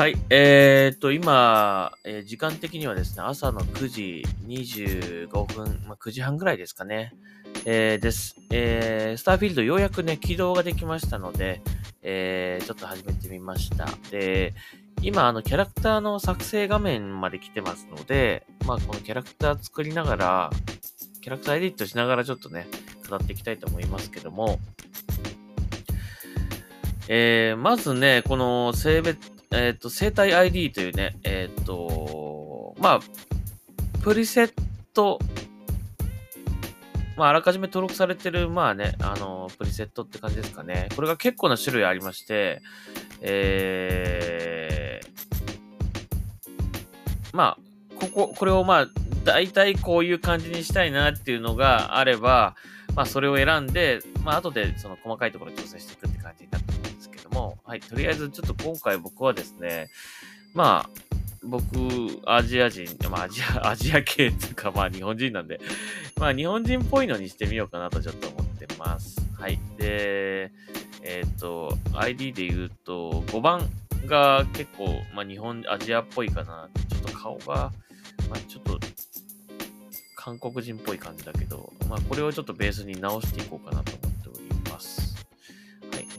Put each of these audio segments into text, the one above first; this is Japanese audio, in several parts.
はい。えー、っと、今、えー時間的にはですね、朝の9時25分、まあ、9時半ぐらいですかね。えーです。えー、スターフィールドようやくね、起動ができましたので、えー、ちょっと始めてみました。で、今、あの、キャラクターの作成画面まで来てますので、まあ、このキャラクター作りながら、キャラクターエディットしながらちょっとね、語っていきたいと思いますけども、えー、まずね、この性別、えっ、と、生体 ID というね、えっ、と、まあ、プリセット、まあ、あらかじめ登録されてる、まあね、あの、プリセットって感じですかね。これが結構な種類ありまして、えー、まあ、ここ、これをまあ、大体こういう感じにしたいなっていうのがあれば、まあ、それを選んで、まあ、後でその細かいところ調整していくって感じになると思うんですけども、はい、とりあえずちょっと今回僕はですね、まあ、僕、アジア人、まあ、アジア、アジア系っていうか、まあ、日本人なんで、まあ、日本人っぽいのにしてみようかなとちょっと思ってます。はい。で、えっ、と、ID で言うと、5番が結構、まあ、日本、アジアっぽいかな。ちょっと顔が、まあ、ちょっと、韓国人っぽい感じだけど、まあ、これをちょっとベースに直していこうかなと思っております。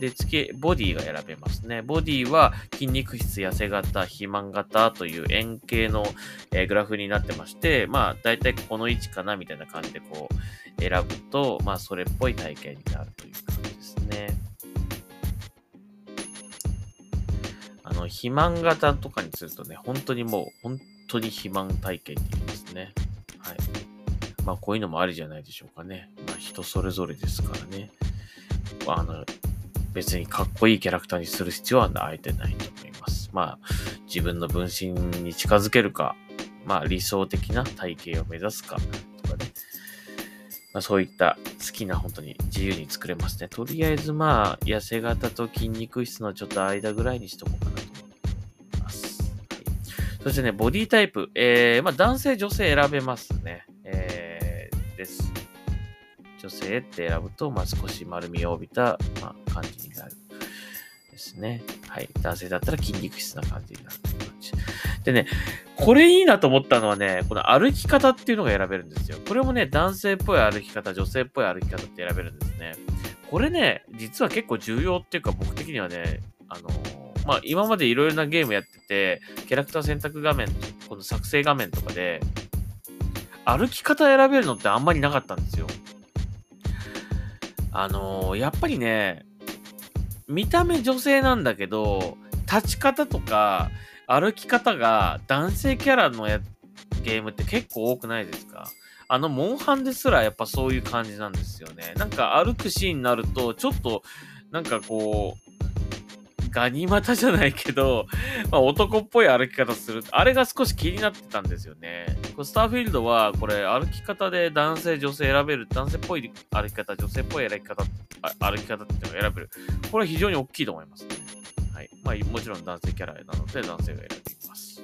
はい。で、次、ボディが選べますね。ボディは筋肉質、痩せ型、肥満型という円形の、えーグラフになってまして、まあ、だいたいこの位置かなみたいな感じでこう、選ぶと、まあ、それっぽい体型になるという感じですね。あの、肥満型とかにするとね、本当にもう、本当に肥満体型って言いますね。はい。まあ、こういうのもありじゃないでしょうかね。まあ、人それぞれですからね。あの、別にかっこいいキャラクターにする必要はあえてないと思います。まあ、自分の分身に近づけるか、まあ、理想的な体型を目指すか、とかね。まあ、そういった好きな本当に自由に作れますね。とりあえずまあ、痩せ型と筋肉質のちょっと間ぐらいにしとこうかなと思っております。はい。そしてね、ボディタイプ。えー、まあ、男性、女性選べますね。えー、です。女性って選ぶと、まあ、少し丸みを帯びた、まあ、感じになる。ですね。はい。男性だったら筋肉質な感じになる。でね、これいいなと思ったのはね、この歩き方っていうのが選べるんですよ。これもね、男性っぽい歩き方、女性っぽい歩き方って選べるんですね。これね、実は結構重要っていうか、僕的にはね、あのーまあ、今までいろいろなゲームやってて、キャラクター選択画面、この作成画面とかで、歩き方選べるのってあんまりなかったんですよ。あのーやっぱりね、見た目女性なんだけど、立ち方とか歩き方が男性キャラのやゲームって結構多くないですか？あの、モンハンですらやっぱそういう感じなんですよね。なんか歩くシーンになると、ちょっと、なんかこう、ガニ股じゃないけど、まあ、男っぽい歩き方する。あれが少し気になってたんですよね。スターフィールドは、これ歩き方で男性、女性選べる。男性っぽい歩き方、女性っぽい歩き方、歩き方っていうのを選べる。これは非常に大きいと思いますね。はい。まあ、もちろん男性キャラなので、男性が選びます。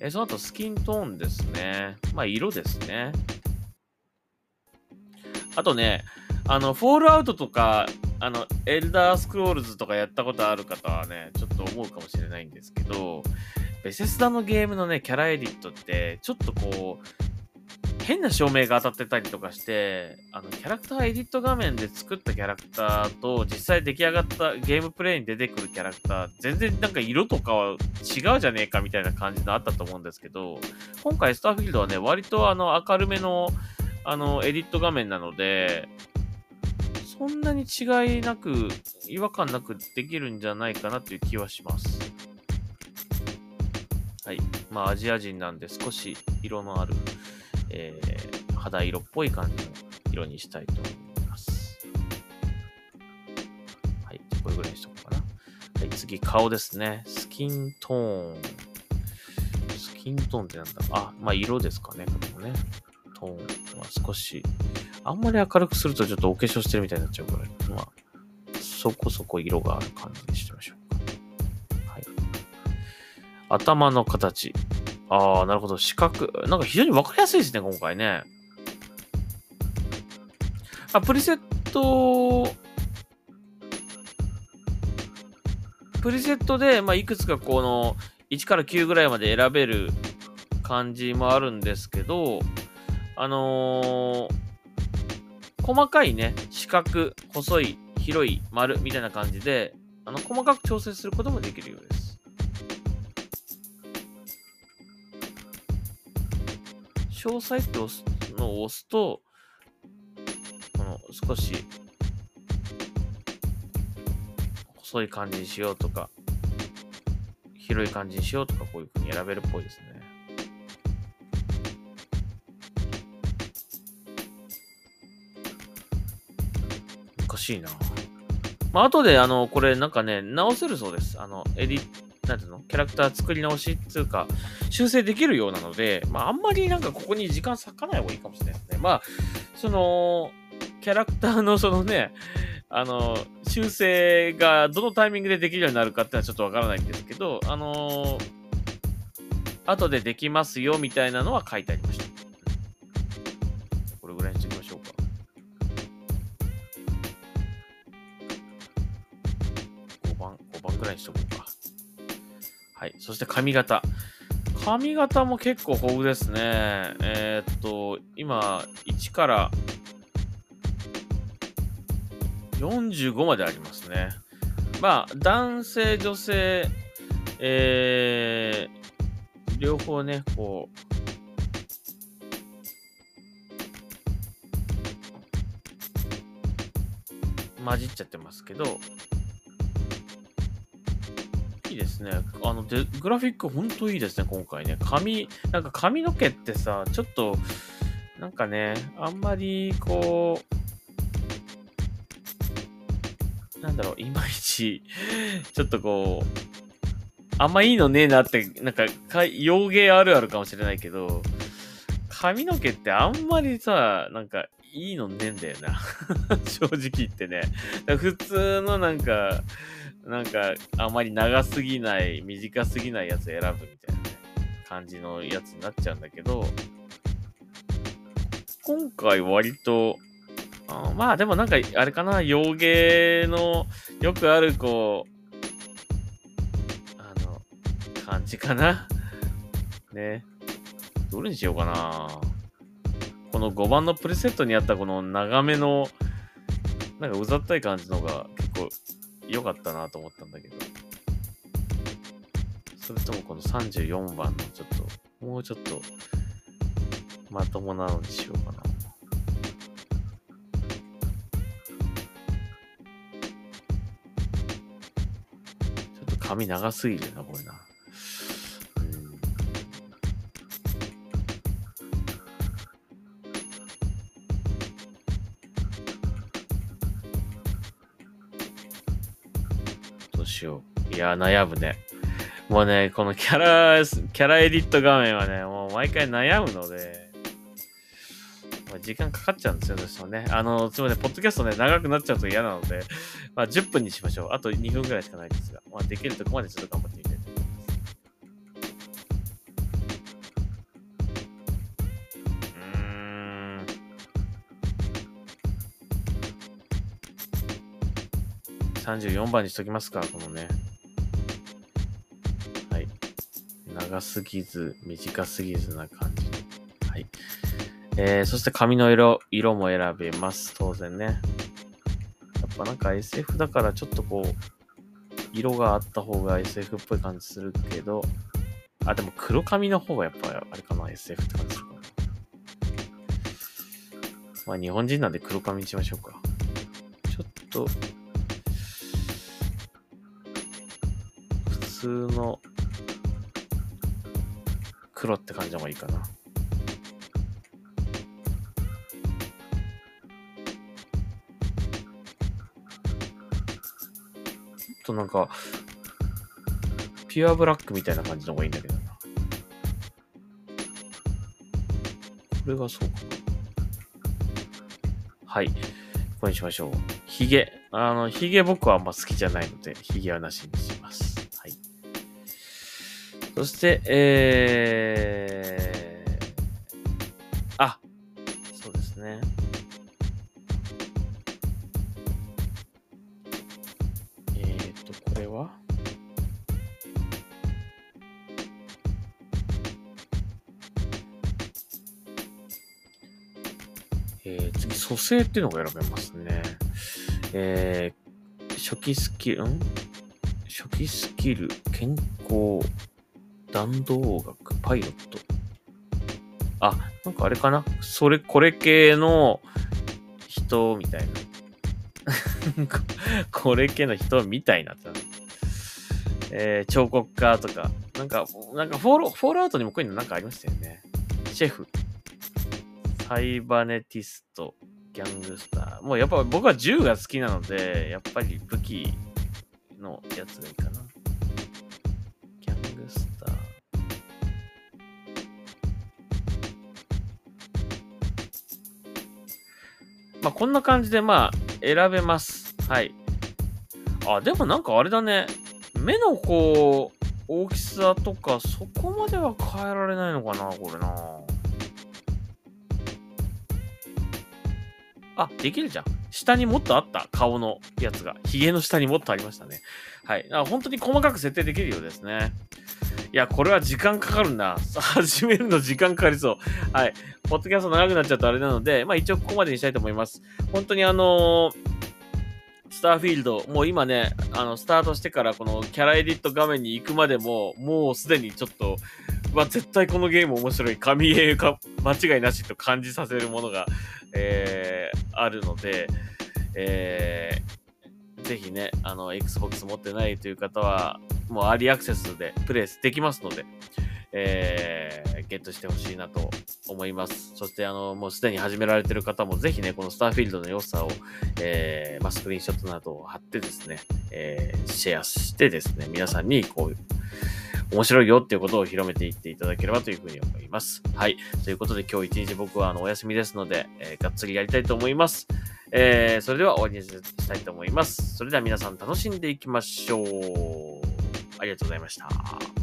えその後、スキントーンですね。まあ、色ですね。あとね、あの、フォールアウトとか、あの、エルダースクロールズとかやったことある方はね、ちょっと思うかもしれないんですけど、ベセスダのゲームのね、キャラエディットって、ちょっとこう、変な照明が当たってたりとかして、あの、キャラクターエディット画面で作ったキャラクターと、実際出来上がったゲームプレイに出てくるキャラクター、全然なんか色とかは違うじゃねえかみたいな感じのあったと思うんですけど、今回スターフィールドはね、割とあの、明るめの、あの、エディット画面なので、そんなに違いなく、違和感なくできるんじゃないかなっていう気はします。まあ、アジア人なんで少し色のある、えー、肌色っぽい感じの色にしたいと思います。はい。これぐらいにしとこうかな。はい。次、顔ですね。スキントーン。スキントーンってなんだ？あ、まあ、色ですかね。これもね。トーンは少し、あんまり明るくするとちょっとお化粧してるみたいになっちゃうから、まあ、そこそこ色がある感じにして。頭の形。ああ、なるほど。四角。なんか非常にわかりやすいですね、今回ね。あ、プリセット、プリセットで、まあ、いくつかこの1から9ぐらいまで選べる感じもあるんですけど、あのー細かいね、四角、細い、広い、丸みたいな感じで、あの、細かく調整することもできるようです。詳細って押すのを押すと、この少し細い感じにしようとか、広い感じにしようとか、こういう風に選べるっぽいですね。難しいな。まあ、後で、あの、これなんかね、直せるそうです。あの、エディ、なんていうの？キャラクター作り直しっていうか、修正できるようなので、まあ、あんまりなんかここに時間割かない方がいいかもしれないですね。まあ、その、キャラクターのそのね、あの、修正がどのタイミングでできるようになるかってのはちょっとわからないんですけど、あの後でできますよみたいなのは書いてありました。これぐらいにしておきましょうか。5番、5番ぐらいにしとこう。はい。そして髪型。髪型も結構豊富ですね。えーっと、今、1から45までありますね。まあ、男性、女性、えー、両方ね、こう、混じっちゃってますけど、いですね。あの、で、グラフィックほんといいですね、今回ね。髪、なんか髪の毛ってさ、ちょっと、なんかね、あんまり、こう、なんだろう、いまいち、ちょっとこう、あんまいいのねえなって、なんか、か洋芸あるあるかもしれないけど、髪の毛ってあんまりさ、なんか、いいのねえんだよな。正直言ってね。普通のなんか、なんか、あまり長すぎない、短すぎないやつ選ぶみたいな、感じのやつになっちゃうんだけど、今回割と、あまあでもなんか、あれかな、洋芸のよくあるこう、あの、感じかな。ね。どれにしようかな。この5番のプレセットにあったこの長めの、なんかうざったい感じのが結構良かったなと思ったんだけど。それともこの34番のちょっと、もうちょっと、まともなのにしようかな。ちょっと髪長すぎるな、これな。うしよう。いや、悩むね。もうね、このキャラ、キャラエディット画面はね、もう毎回悩むので、まあ時間かかっちゃうんですよ、どうしてもね。あの、つまり、ポッドキャストね、長くなっちゃうと嫌なので、まあ10分にしましょう。あと2分ぐらいしかないですが、まあできるとこまでちょっと頑張って34番にしときますか、このね。はい。長すぎず、短すぎずな感じ。はい。えー、そして髪の色、色も選べます。当然ね。やっぱなんか SF だからちょっとこう、色があった方が SF っぽい感じするけど、あ、でも黒髪の方がやっぱあれかな、SF って感じするかな。まあ日本人なんで黒髪にしましょうか。ちょっと、通の黒って感じの方がいいかな。となんか、ピュアブラックみたいな感じの方がいいんだけどな。これがそうかな。はい。これにしましょう。ヒゲ。あの、ヒゲ僕はあんま好きじゃないので、ヒゲはなしにします。そして、えー、あ、そうですね。えー、っと、これは？えー、次、素性っていうのが選べますね。えー、初期スキル、ん？初期スキル、健康、弾道学、パイロット。あ、なんかあれかな？それ、これ系の人みたいな。これ系の人みたいなってえー、彫刻家とか、なんか、なんかフォール、フォールアウトにもこういうのなんかありましたよね。シェフ。サイバネティスト、ギャングスター。もうやっぱ僕は銃が好きなので、やっぱり武器のやつがいいかな。まあこんな感じでまあ選べます。はい。あ、でもなんかあれだね。目のこう、大きさとかそこまでは変えられないのかな、これな。あ、できるじゃん。下にもっとあった。顔のやつが。髭の下にもっとありましたね。はい。本当に細かく設定できるようですね。いや、これは時間かかるな。始めるの時間かかりそう。はい。ポッドキャスト長くなっちゃうとあれなので、まあ一応ここまでにしたいと思います。本当にあのー、スターフィールド、もう今ね、あの、スタートしてからこのキャラエディット画面に行くまでも、もうすでにちょっと、まあ、絶対このゲーム面白い、神ゲーか、間違いなしと感じさせるものが、えー、あるので、えー、ぜひね、あの、Xbox 持ってないという方は、もうアーリーアクセスでプレイできますので、えー、ゲットしてほしいなと思います。そして、あの、もうすでに始められてる方も、ぜひね、このスターフィールドの良さを、えー、まあ、スクリーンショットなどを貼ってですね、えー、シェアしてですね、皆さんに、こういう、面白いよっていうことを広めていっていただければというふうに思います。はい。ということで今日一日僕はあのお休みですので、えー、がっつりやりたいと思います。えー、それでは終わりにしたいと思います。それでは皆さん楽しんでいきましょう。ありがとうございました。